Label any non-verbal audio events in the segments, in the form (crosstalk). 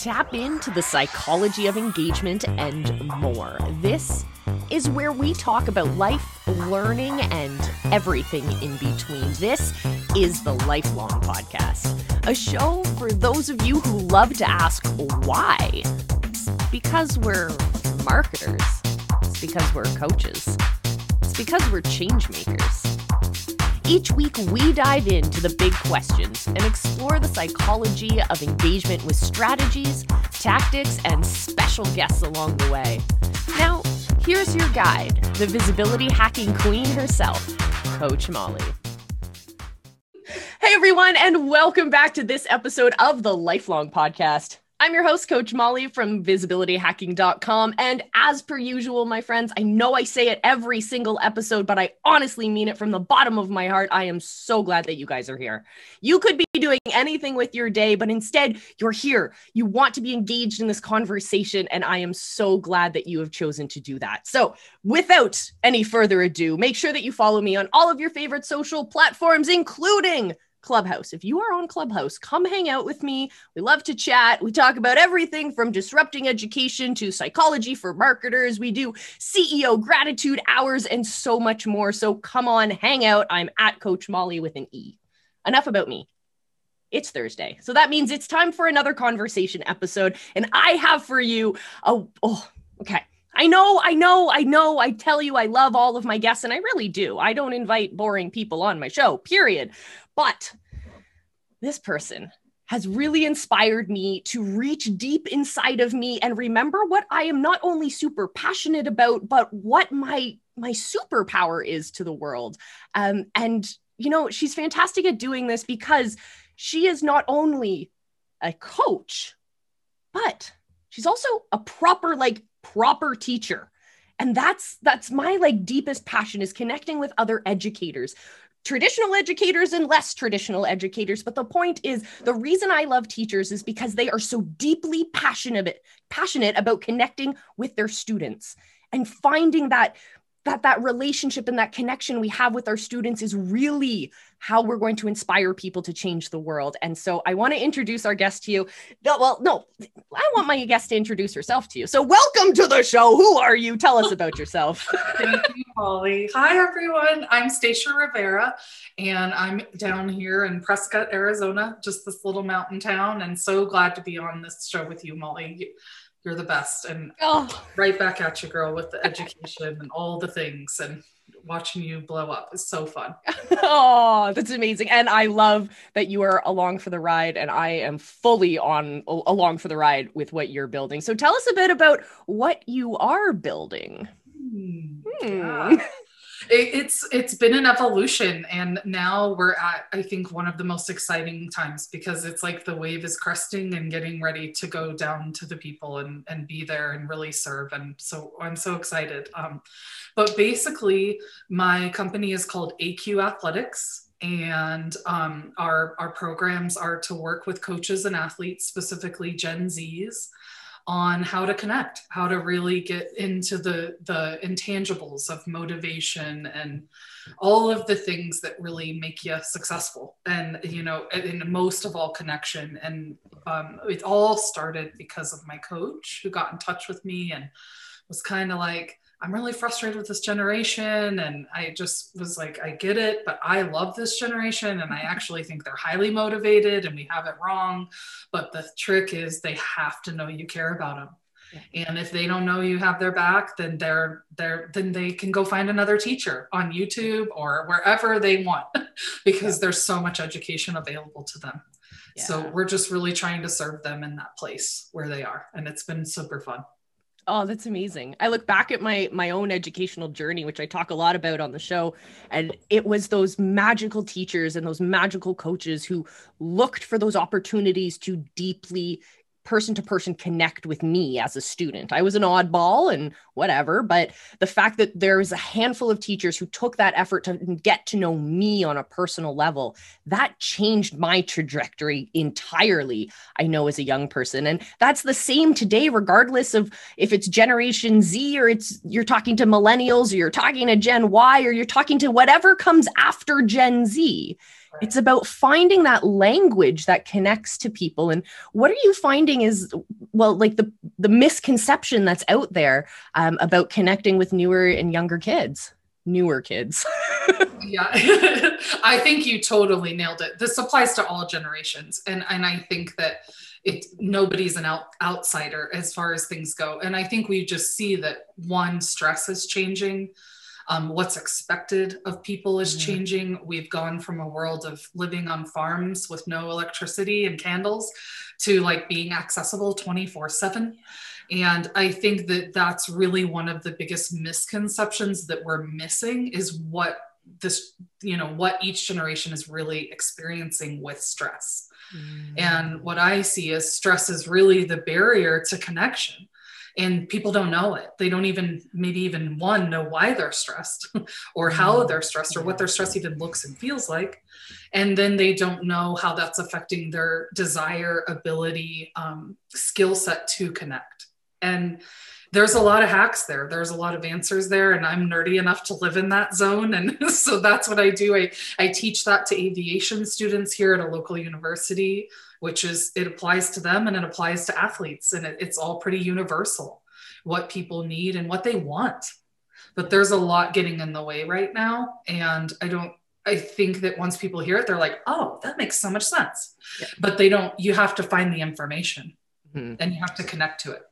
tap into the psychology of engagement and more. This is where we talk about life, learning, and everything in between. This is the Lifelong Podcast, a show for those of you who love to ask why. It's because we're marketers, it's because we're coaches, it's because we're change makers. Each week, we dive into the big questions and explore the psychology of engagement with strategies, tactics, and special guests along the way. Now, here's your guide, the visibility hacking queen herself, Coach Molly. Hey, everyone, and welcome back to this episode of the Lifelong Podcast. I'm your host, Coach Molly from visibilityhacking.com. And as per usual, my friends, I know I say it every single episode, but I honestly mean it from the bottom of my heart. I am so glad that you guys are here. You could be doing anything with your day, but instead you're here. You want to be engaged in this conversation. And I am so glad that you have chosen to do that. So without any further ado, make sure that you follow me on all of your favorite social platforms, including Clubhouse. If you are on Clubhouse, come hang out with me. We love to chat. We talk about everything from disrupting education to psychology for marketers. We do CEO gratitude hours and so much more. So come on, hang out. I'm at Coach Molly with an E. Enough about me. It's Thursday. So that means it's time for another conversation episode. And I have for you a, oh, okay. I know, I know, I know. I tell you, I love all of my guests, and I really do. I don't invite boring people on my show, period. But this person has really inspired me to reach deep inside of me and remember what I am not only super passionate about, but what my my superpower is to the world. Um, and you know, she's fantastic at doing this because she is not only a coach, but she's also a proper like proper teacher and that's that's my like deepest passion is connecting with other educators traditional educators and less traditional educators. But the point is the reason i love teachers is because they are so deeply passionate passionate about connecting with their students and finding that that that relationship and that connection we have with our students is really how we're going to inspire people to change the world. And so i want to introduce our guest to you. Well no i want my guest to introduce herself to you. So welcome to the show. Who are you? Tell us about yourself. (laughs) Thank you holly hi everyone. I'm stacia rivera and i'm down here in prescott arizona just this little mountain town and so glad to be on this show with you molly you're the best. And oh. right back at you, girl, with the education and all the things and watching you blow up is so fun. (laughs) oh, that's amazing. And I love that you are along for the ride and I am fully on along for the ride with what you're building. So tell us a bit about what you are building. Hmm. Hmm. Yeah it, it's it's been an evolution and now we're at i think one of the most exciting times because it's like the wave is cresting and getting ready to go down to the people and and be there and really serve and so i'm so excited. Um, but basically my company is called aq athletics and um, our our programs are to work with coaches and athletes specifically gen z's on how to connect, how to really get into the the intangibles of motivation and all of the things that really make you successful. And you know, and most of all, connection. And um, it all started because of my coach who got in touch with me and was kind of like, I'm really frustrated with this generation. And I just was like, I get it, but I love this generation. And I actually think they're highly motivated and we have it wrong. But the trick is they have to know you care about them. Yeah. And if they don't know you have their back, then they're they're then they can go find another teacher on YouTube or wherever they want (laughs) because yeah. there's so much education available to them. Yeah. So we're just really trying to serve them in that place where they are. And it's been super fun. Oh, that's amazing. I look back at my my own educational journey, which I talk a lot about on the show, and it was those magical teachers and those magical coaches who looked for those opportunities to deeply person to person connect with me as a student. I was an oddball and whatever, but the fact that there was a handful of teachers who took that effort to get to know me on a personal level, that changed my trajectory entirely. I know as a young person. And that's the same today, regardless of if it's Generation Z or it's you're talking to millennials or you're talking to Gen Y or you're talking to whatever comes after Gen Z. it's about finding that language that connects to people. And what are you finding is well like the the misconception that's out there um, about connecting with newer and younger kids newer kids. (laughs) Yeah. (laughs) I think you totally nailed it. This applies to all generations. And and i think that it nobody's an out, outsider as far as things go. And i think we just see that one stress is changing um, what's expected of people is mm-hmm. changing we've gone from a world of living on farms with no electricity and candles to like being accessible 24 7 and i think that that's really one of the biggest misconceptions that we're missing is what this you know what each generation is really experiencing with stress mm. and what i see is stress is really the barrier to connection and people don't know it. They don't even maybe even one know why they're stressed (laughs) or how mm. they're stressed or what their stress even looks and feels like. And then they don't know how that's affecting their desire ability um, skill set to connect. And there's a lot of hacks there. There's a lot of answers there and i'm nerdy enough to live in that zone and (laughs) so that's what i do. I, I teach that to aviation students here at a local university which is it applies to them and it applies to athletes and it, it's all pretty universal what people need and what they want. But there's a lot getting in the way right now and i don't i think that once people hear it they're like oh that makes so much sense. Yeah. but they don't you have to find the information mm-hmm. and you have to connect to it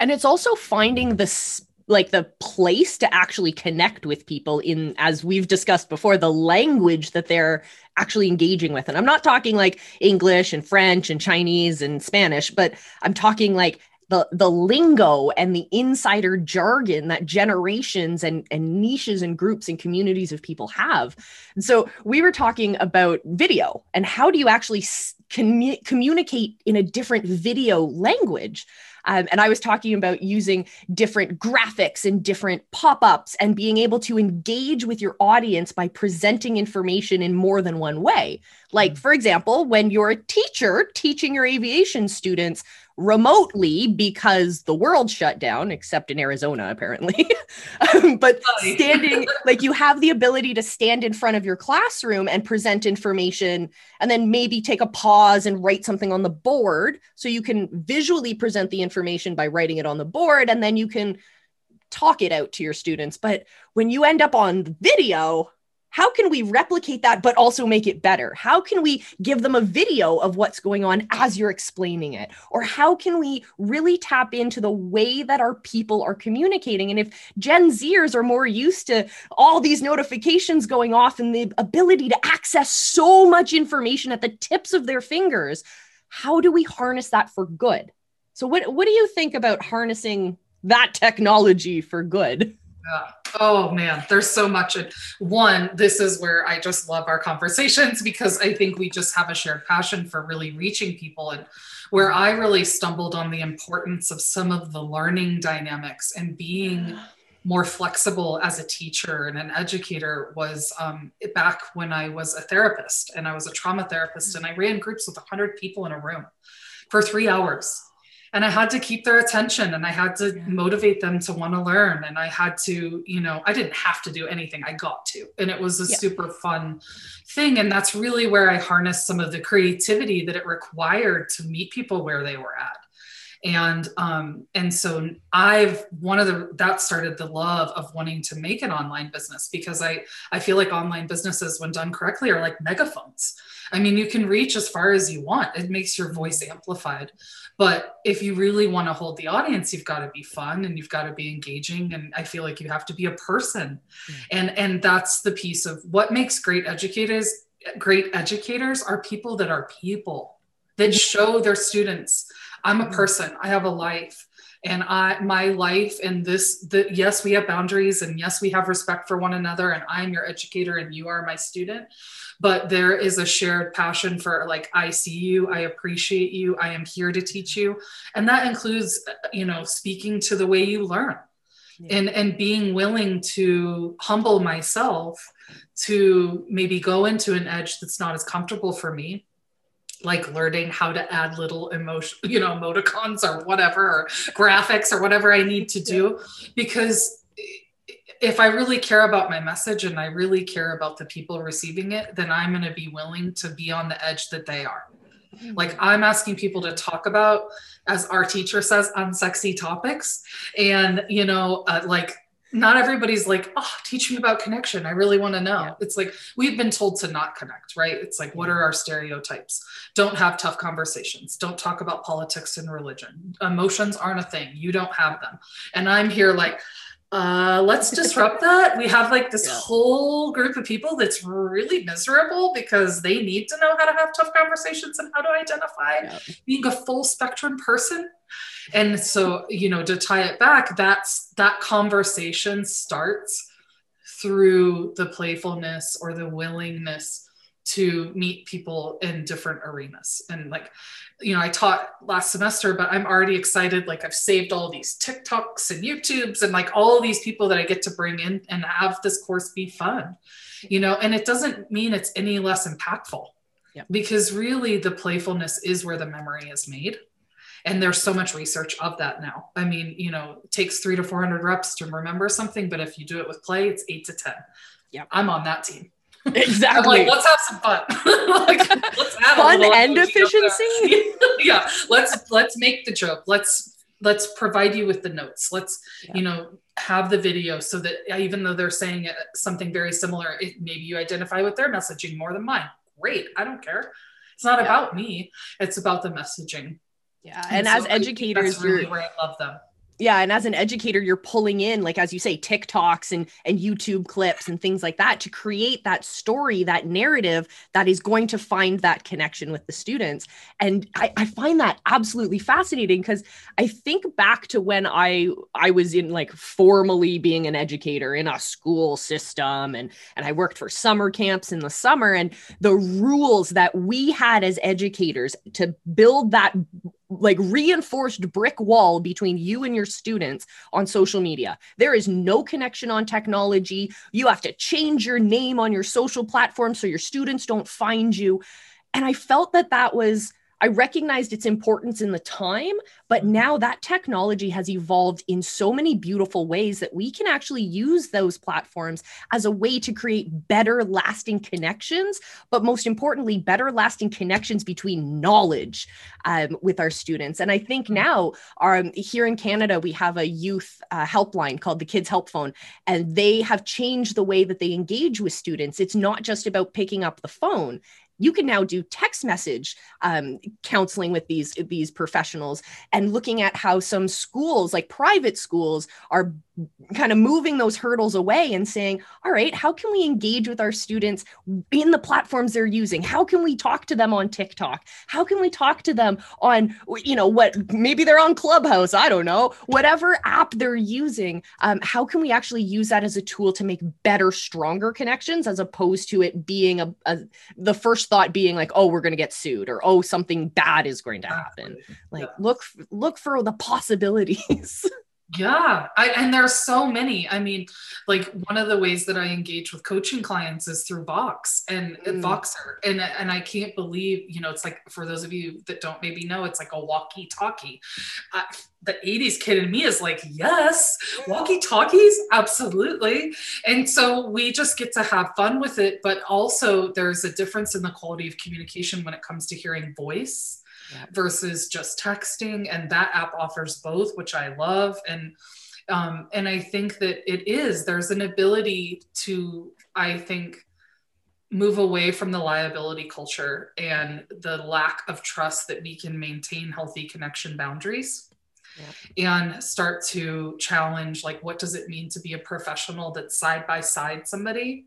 and it's also finding the like the place to actually connect with people in as we've discussed before the language that they're actually engaging with and i'm not talking like english and french and chinese and spanish but i'm talking like the the lingo and the insider jargon that generations and, and niches and groups and communities of people have. And so we were talking about video and how do you actually commu- communicate in a different video language? Um, and I was talking about using different graphics and different pop ups and being able to engage with your audience by presenting information in more than one way. Like, mm. for example, when you're a teacher teaching your aviation students, remotely because the world shut down, except in Arizona, apparently. um, (laughs) but standing, like you have the ability to stand in front of your classroom and present information, and then maybe take a pause and write something on the board. So you can visually present the information by writing it on the board, and then you can talk it out to your students. But when you end up on video, how can we replicate that but also make it better? How can we give them a video of what's going on as you're explaining it? Or how can we really tap into the way that our people are communicating? And if gen zers are more used to all these notifications going off and the ability to access so much information at the tips of their fingers how do we harness that for good? So what what do you think about harnessing that technology for good? Yeah. Oh man, there's so much. One, this is where I just love our conversations because I think we just have a shared passion for really reaching people. And where I really stumbled on the importance of some of the learning dynamics and being more flexible as a teacher and an educator was um, back when I was a therapist and I was a trauma therapist and I ran groups with 100 people in a room for three hours and i had to keep their attention and i had to yeah. motivate them to want to learn and i had to you know i didn't have to do anything i got to and it was a yeah. super fun thing and that's really where i harnessed some of the creativity that it required to meet people where they were at and um, and so i've one of the that started the love of wanting to make an online business because i i feel like online businesses when done correctly are like megaphones i mean you can reach as far as you want. It makes your voice amplified. But if you really want to hold the audience you've got to be fun and you've got to be engaging. And i feel like you have to be a person. Mm. and and that's the piece of what makes great educators great educators are people that are people that show their students i'm a mm. person. I have a life and i my life and this the yes we have boundaries and yes we have respect for one another and i'm your educator and you are my student. But there is a shared passion for like i see you i appreciate you i am here to teach you. And that includes uh, you know speaking to the way you learn yeah. and and being willing to humble myself to maybe go into an edge that's not as comfortable for me like learning how to add little emotion (laughs) you know emoticons or whatever or graphics or whatever i need to do because if I really care about my message and I really care about the people receiving it, then I'm going to be willing to be on the edge that they are. Mm-hmm. Like I'm asking people to talk about, as our teacher says, unsexy topics. And, you know, uh, like not everybody's like, oh, teach me about connection. I really want to know. Yeah. It's like we've been told to not connect, right? It's like, what are our stereotypes? Don't have tough conversations. Don't talk about politics and religion. Emotions aren't a thing. You don't have them. And I'm here like, uh, let's disrupt that. We have like this (laughs) yeah. whole group of people that's really miserable because they need to know how to have tough conversations and how to identify yeah. being a full spectrum person. And so, you know, to tie it back, that's that conversation starts through the playfulness or the willingness to meet people in different arenas. And like, you know, I taught last semester, but I'm already excited. Like, I've saved all these TikToks and YouTubes and like all these people that I get to bring in and have this course be fun, you know, and it doesn't mean it's any less impactful yeah. because really the playfulness is where the memory is made. And there's so much research of that now. I mean, you know, it takes three to 400 reps to remember something, but if you do it with play, it's eight to 10. Yeah. I'm on that team. Exactly. like, let's have some fun. (laughs) like, let's have fun and efficiency. (laughs) yeah. Let's let's make the joke. Let's let's provide you with the notes. Let's yeah. you know have the video so that even though they're saying something very similar, it, maybe you identify with their messaging more than mine. Great. I don't care. It's not yeah. about me. It's about the messaging. Yeah. And, and so as educators, really you're where I love them yeah and as an educator you're pulling in like as you say tiktoks and and youtube clips and things like that to create that story that narrative that is going to find that connection with the students. And i, I find that absolutely fascinating because i think back to when i i was in like formally being an educator in a school system and and i worked for summer camps in the summer and the rules that we had as educators to build that like reinforced brick wall between you and your students on social media. There is no connection on technology. You have to change your name on your social platform so your students don't find you. And I felt that that was I recognized its importance in the time, but now that technology has evolved in so many beautiful ways that we can actually use those platforms as a way to create better lasting connections, but most importantly, better lasting connections between knowledge um, with our students. And I think now, um, here in Canada, we have a youth uh, helpline called the Kids Help Phone, and they have changed the way that they engage with students. It's not just about picking up the phone you can now do text message um, counseling with these these professionals and looking at how some schools like private schools are kind of moving those hurdles away and saying, all right, how can we engage with our students in the platforms they're using? How can we talk to them on TikTok? How can we talk to them on, you know, what maybe they're on Clubhouse? I don't know, whatever app they're using. Um, how can we actually use that as a tool to make better, stronger connections as opposed to it being a, a the first thought being like, oh, we're going to get sued or oh, something bad is going to happen. Like, look, look for the possibilities. (laughs) Yeah, I, and there's so many. I mean, like one of the ways that I engage with coaching clients is through Vox and mm. Voxer, and and I can't believe you know it's like for those of you that don't maybe know, it's like a walkie-talkie. Uh, the 80s kid in me is like, yes, walkie talkies, absolutely. And so we just get to have fun with it. But also, there's a difference in the quality of communication when it comes to hearing voice yeah. versus just texting. And that app offers both, which I love. And um, and I think that it is, there's an ability to, I think, move away from the liability culture and the lack of trust that we can maintain healthy connection boundaries and start to challenge like what does it mean to be a professional that's side by side somebody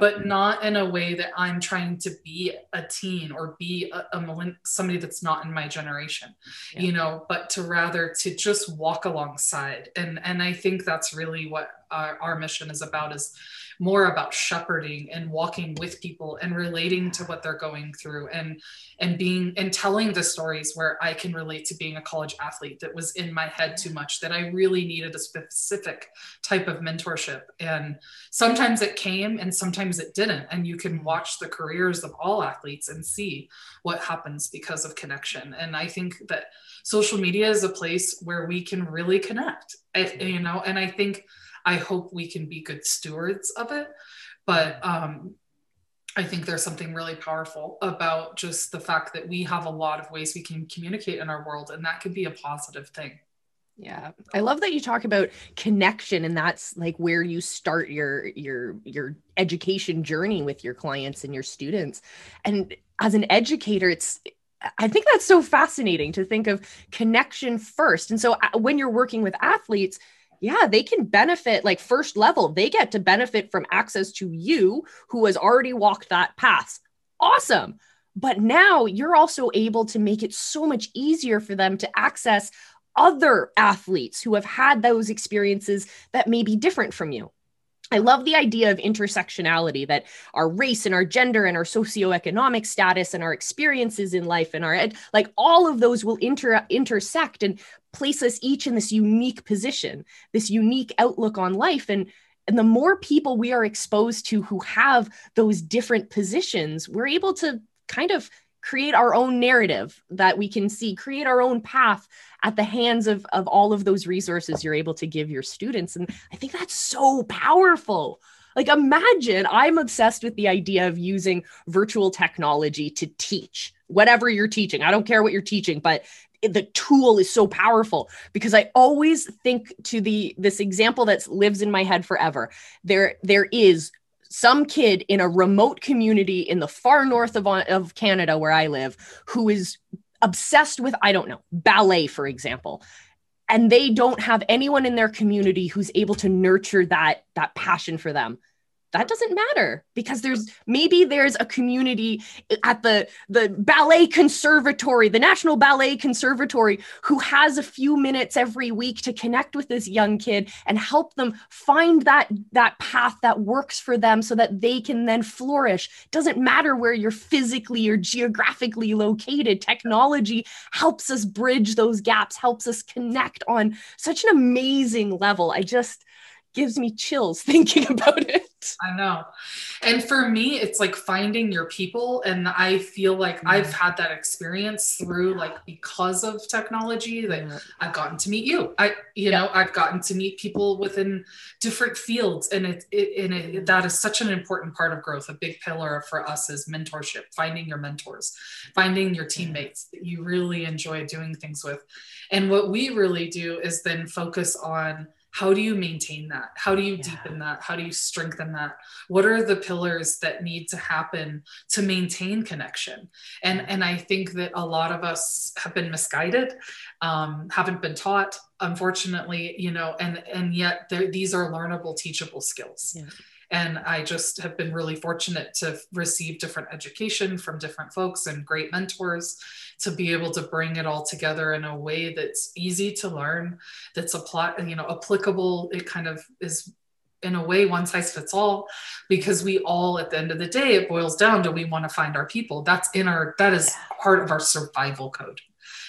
but not in a way that i'm trying to be a teen or be a, a somebody that's not in my generation you know but to rather to just walk alongside. And and i think that's really what our, our mission is about is more about shepherding and walking with people and relating to what they're going through and and being and telling the stories where I can relate to being a college athlete that was in my head too much that I really needed a specific type of mentorship. And sometimes it came and sometimes it didn't. And you can watch the careers of all athletes and see what happens because of connection. And I think that social media is a place where we can really connect eh, you know and I think I hope we can be good stewards of it. But um, I think there's something really powerful about just the fact that we have a lot of ways we can communicate in our world, and that could be a positive thing. Yeah. I love that you talk about connection and that's like where you start your your your education journey with your clients and your students. And as an educator it's I think that's so fascinating to think of connection first. And so uh, when you're working with athletes, yeah, they can benefit like first level. They get to benefit from access to you who has already walked that path. Awesome. But now you're also able to make it so much easier for them to access other athletes who have had those experiences that may be different from you. I love the idea of intersectionality that our race and our gender and our socioeconomic status and our experiences in life and our ed, like all of those will inter intersect and place us each in this unique position, this unique outlook on life and and the more people we are exposed to who have those different positions, we're able to kind of create our own narrative that we can see, create our own path at the hands of, of all of those resources you're able to give your students. And I think that's so powerful. Like, imagine I'm obsessed with the idea of using virtual technology to teach whatever you're teaching. I don't care what you're teaching, but the tool is so powerful because i always think to the this example that lives in my head forever there there is some kid in a remote community in the far north of, of Canada, where I live, who is obsessed with, I don't know, ballet, for example. And they don't have anyone in their community who's able to nurture that, that passion for them that doesn't matter because there's maybe there's a community at the the ballet conservatory the national ballet conservatory who has a few minutes every week to connect with this young kid and help them find that that path that works for them so that they can then flourish. Doesn't matter where you're physically or geographically located. Technology helps us bridge those gaps helps us connect on such an amazing level. I just gives me chills (laughs) thinking about it. I know. And for me, it's like finding your people. And I feel like mm. I've had that experience through like because of technology that yeah. I've gotten to meet you. I, you yeah. know, I've gotten to meet people within different fields. And it, it and it, that is such an important part of growth. A big pillar for us is mentorship, finding your mentors, finding your teammates that you really enjoy doing things with. And what we really do is then focus on how do you maintain that? How do you yeah. deepen that? How do you strengthen that? What are the pillars that need to happen to maintain connection? And and i think that a lot of us have been misguided um, haven't been taught unfortunately you know and and yet these are learnable teachable skills. Yeah. And I just have been really fortunate to receive different education from different folks and great mentors to be able to bring it all together in a way that's easy to learn, that's apply, you know, applicable. It kind of is in a way one size fits all because we all at the end of the day it boils down to we want to find our people. That's in our that is part of our survival code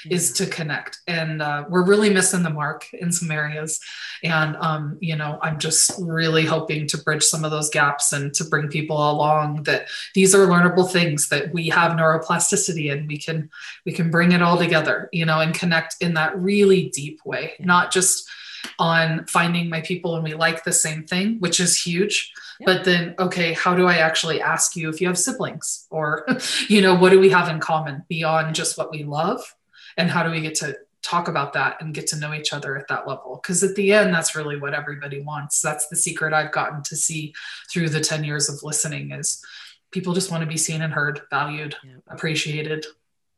is to connect. And uh, we're really missing the mark in some areas. And um, you know i'm just really hoping to bridge some of those gaps and to bring people along that these are learnable things that we have neuroplasticity and we can we can bring it all together you know and connect in that really deep way not just on finding my people and we like the same thing which is huge but then okay how do i actually ask you if you have siblings? Or (laughs) you know what do we have in common beyond just what we love and how do we get to talk about that and get to know each other at that level? Because at the end that's really what everybody wants. That's the secret i've gotten to see through the 10 years of listening is people just want to be seen and heard valued yeah. appreciated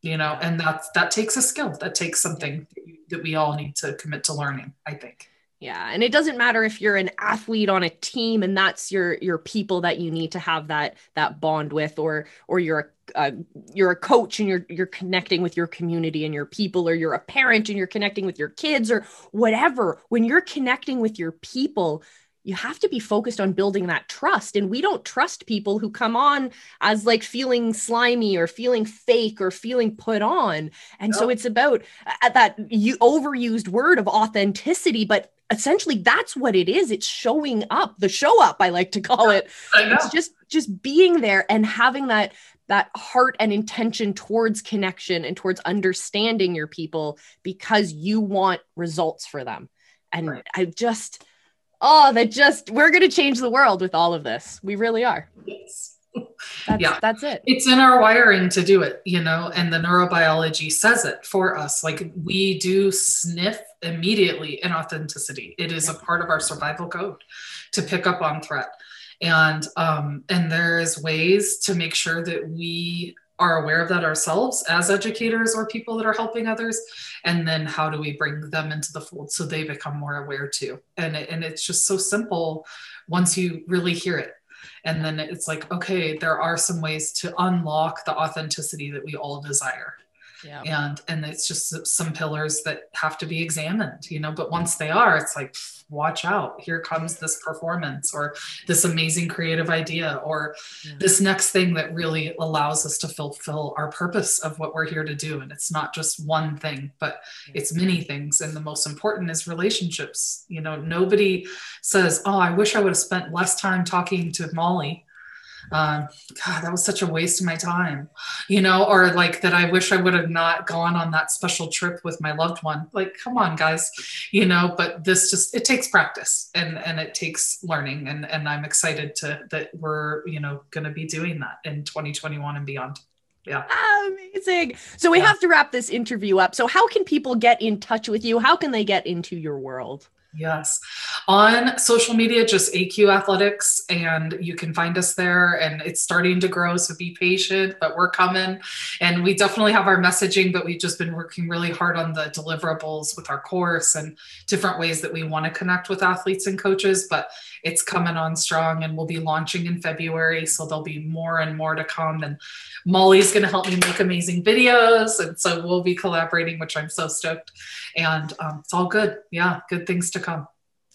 you know and that that takes a skill. That takes something that, you, that we all need to commit to learning i think yeah, and it doesn't matter if you're an athlete on a team and that's your your people that you need to have that that bond with, or or you're a you're a coach and you're you're connecting with your community and your people, or you're a parent and you're connecting with your kids, or whatever. When you're connecting with your people, you have to be focused on building that trust. And we don't trust people who come on as like feeling slimy or feeling fake or feeling put on. And so it's about uh, that you overused word of authenticity but essentially that's what it is it's showing up the show up i like to call it it's just just being there and having that that heart and intention towards connection and towards understanding your people because you want results for them and right. i just oh, that just we're gonna change the world with all of this. We really are. Yes. (laughs) That's, Yeah. that's it. It's in our wiring to do it, you know, and the neurobiology says it for us. Like we do sniff immediately in authenticity. It is a part of our survival code to pick up on threat. And um, and there's ways to make sure that we are aware of that ourselves as educators or people that are helping others. And then how do we bring them into the fold so they become more aware too? And it, and it's just so simple once you really hear it and then it's like okay there are some ways to unlock the authenticity that we all desire Yeah. and and it's just some pillars that have to be examined you know but once they are it's like watch out here comes this performance or this amazing creative idea or Yeah. this next thing that really allows us to fulfill our purpose of what we're here to do. And it's not just one thing but it's many things. And the most important is relationships. You know nobody says oh i wish i would have spent less time talking to molly um, god that was such a waste of my time you know or like that i wish i would have not gone on that special trip with my loved one like come on guys you know but this just it takes practice and and it takes learning and and i'm excited to that we're you know going to be doing that in 2021 and beyond Yeah. Amazing. So we Yeah. have to wrap this interview up. So how can people get in touch with you? How can they get into your world? Yes. On social media, just AQ Athletics, and you can find us there. And it's starting to grow, so be patient, but we're coming. And we definitely have our messaging, but we've just been working really hard on the deliverables with our course and different ways that we want to connect with athletes and coaches. But it's coming on strong, and we'll be launching in February. So there'll be more and more to come. And Molly's going to help me make amazing videos. And so we'll be collaborating, which I'm so stoked. And um, it's all good. Yeah, good things to come.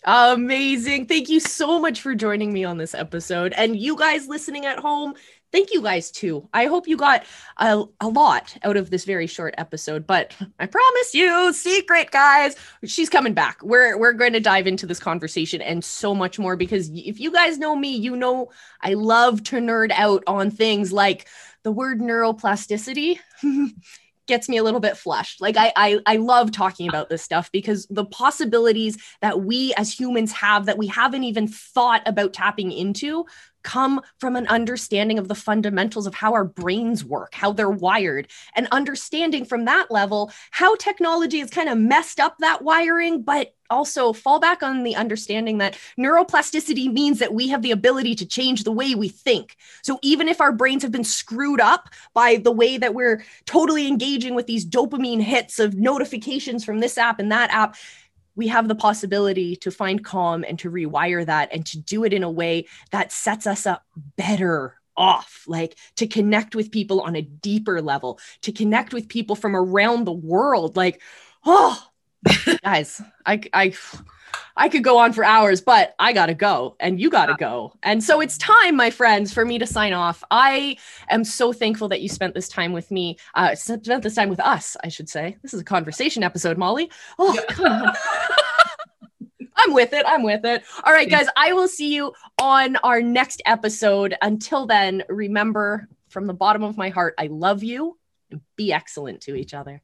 Amazing. Thank you so much for joining me on this episode. And you guys listening at home, thank you guys too. I hope you got a, a lot out of this very short episode, but I promise you, secret guys, she's coming back. We're we're going to dive into this conversation and so much more because if you guys know me, you know I love to nerd out on things like the word neuroplasticity. (laughs) gets me a little bit flushed. Like I, I I love talking about this stuff because the possibilities that we as humans have that we haven't even thought about tapping into come from an understanding of the fundamentals of how our brains work, how they're wired, and understanding from that level how technology has kind of messed up that wiring, but also fall back on the understanding that neuroplasticity means that we have the ability to change the way we think. So even if our brains have been screwed up by the way that we're totally engaging with these dopamine hits of notifications from this app and that app, we have the possibility to find calm and to rewire that and to do it in a way that sets us up better off like to connect with people on a deeper level to connect with people from around the world like oh guys i i I could go on for hours, but I gotta go and you gotta go. And so it's time, my friends, for me to sign off. I am so thankful that you spent this time with me, uh, spent this time with us, I should say. This is a conversation episode, Molly. Oh, Yeah. (laughs) I'm with it. I'm with it. All right, guys, I will see you on our next episode. Until then, remember from the bottom of my heart, I love you and be excellent to each other.